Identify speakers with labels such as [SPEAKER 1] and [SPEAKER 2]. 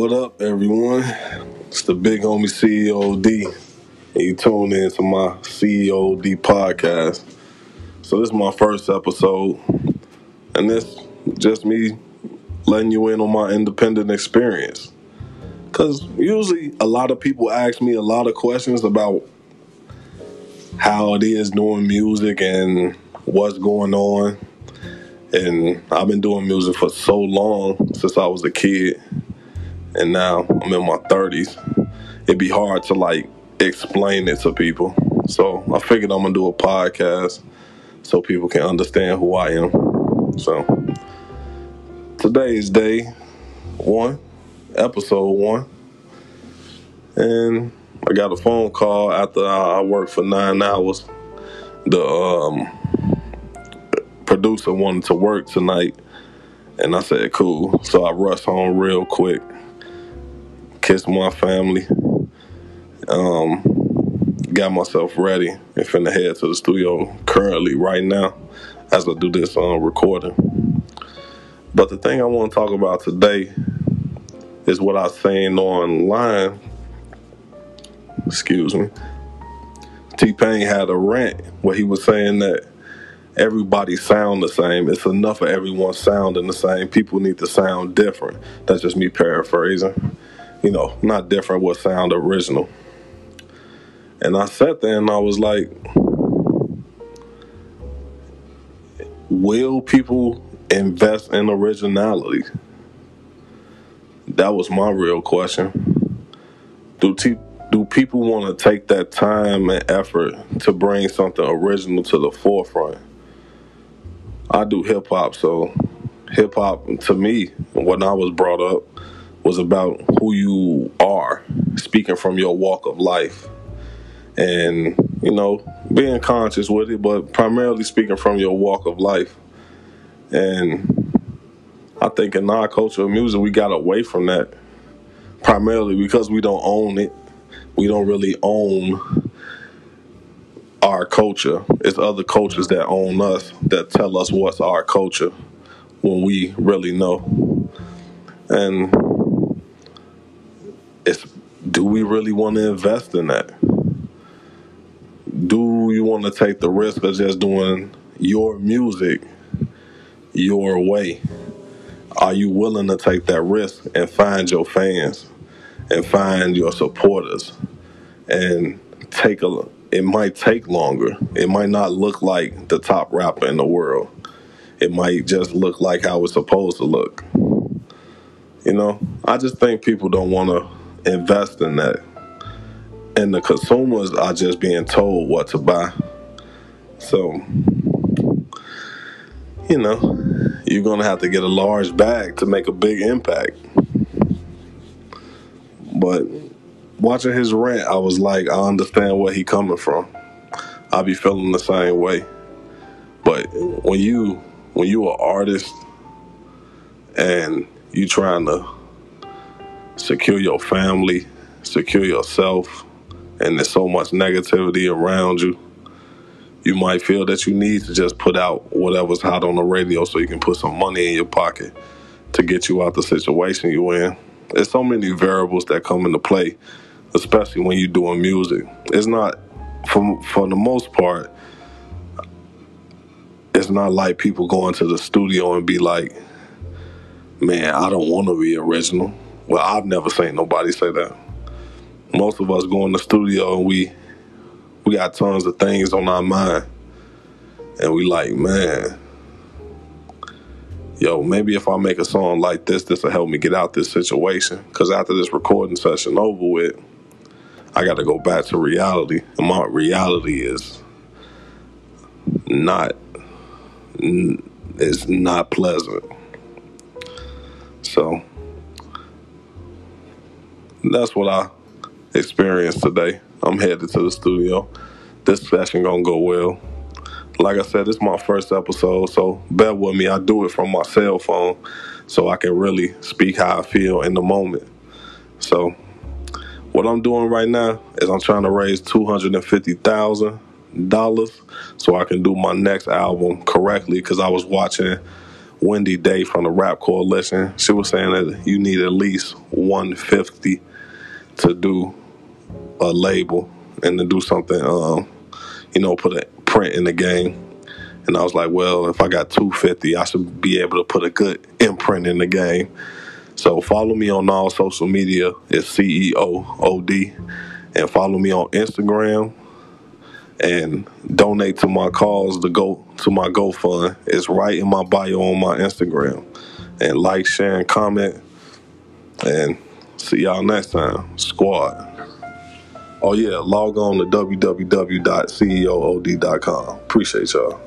[SPEAKER 1] What up, everyone? It's the big homie CEO D, and you tune in to my CEO D podcast. So this is my first episode, and this just me letting you in on my independent experience. Cause usually a lot of people ask me a lot of questions about how it is doing music and what's going on. And I've been doing music for so long since I was a kid and now I'm in my 30s, it'd be hard to like explain it to people. So I figured I'm gonna do a podcast so people can understand who I am. So today is day one, episode one, and I got a phone call after I worked for nine hours. The um, producer wanted to work tonight, and I said, cool. So I rushed home real quick kissed my family, um, got myself ready, and finna head to the studio currently right now as I do this uh, recording. But the thing I want to talk about today is what I saying online. Excuse me. T Pain had a rant where he was saying that everybody sound the same. It's enough of everyone sounding the same. People need to sound different. That's just me paraphrasing you know, not different, what sound original. And I sat there and I was like, will people invest in originality? That was my real question. Do te- do people want to take that time and effort to bring something original to the forefront? I do hip hop, so hip hop to me, when I was brought up, was about who you are, speaking from your walk of life. And, you know, being conscious with it, but primarily speaking from your walk of life. And I think in our culture of music, we got away from that primarily because we don't own it. We don't really own our culture. It's other cultures that own us that tell us what's our culture when we really know. And it's do we really want to invest in that? Do you want to take the risk of just doing your music your way? Are you willing to take that risk and find your fans and find your supporters and take a it might take longer. It might not look like the top rapper in the world. It might just look like how it's supposed to look. You know, I just think people don't want to invest in that. And the consumers are just being told what to buy. So, you know, you're going to have to get a large bag to make a big impact. But watching his rant, I was like, I understand where he coming from. I be feeling the same way. But when you when you an artist and you trying to secure your family, secure yourself, and there's so much negativity around you, you might feel that you need to just put out whatever's hot on the radio so you can put some money in your pocket to get you out the situation you're in. There's so many variables that come into play, especially when you're doing music. It's not, for, for the most part, it's not like people going to the studio and be like, man, I don't want to be original. Well, I've never seen nobody say that. Most of us go in the studio and we we got tons of things on our mind. And we like, man, yo, maybe if I make a song like this, this will help me get out this situation. Because after this recording session over with, I got to go back to reality. And my reality is not is not pleasant. So that's what I experienced today. I'm headed to the studio. This session gonna go well. Like I said, is my first episode, so bear with me. I do it from my cell phone so I can really speak how I feel in the moment. So what I'm doing right now is I'm trying to raise two hundred and fifty thousand dollars so I can do my next album correctly because I was watching Wendy Day from the Rap Coalition. She was saying that you need at least 150 to do a label and to do something, um, you know, put a print in the game. And I was like, well, if I got 250, I should be able to put a good imprint in the game. So follow me on all social media. It's CEO OD. And follow me on Instagram and donate to my cause to go to my GoFund. It's right in my bio on my Instagram. And like, share, and comment. And see y'all next time. Squad. Oh yeah, log on to www.ceood.com. Appreciate y'all.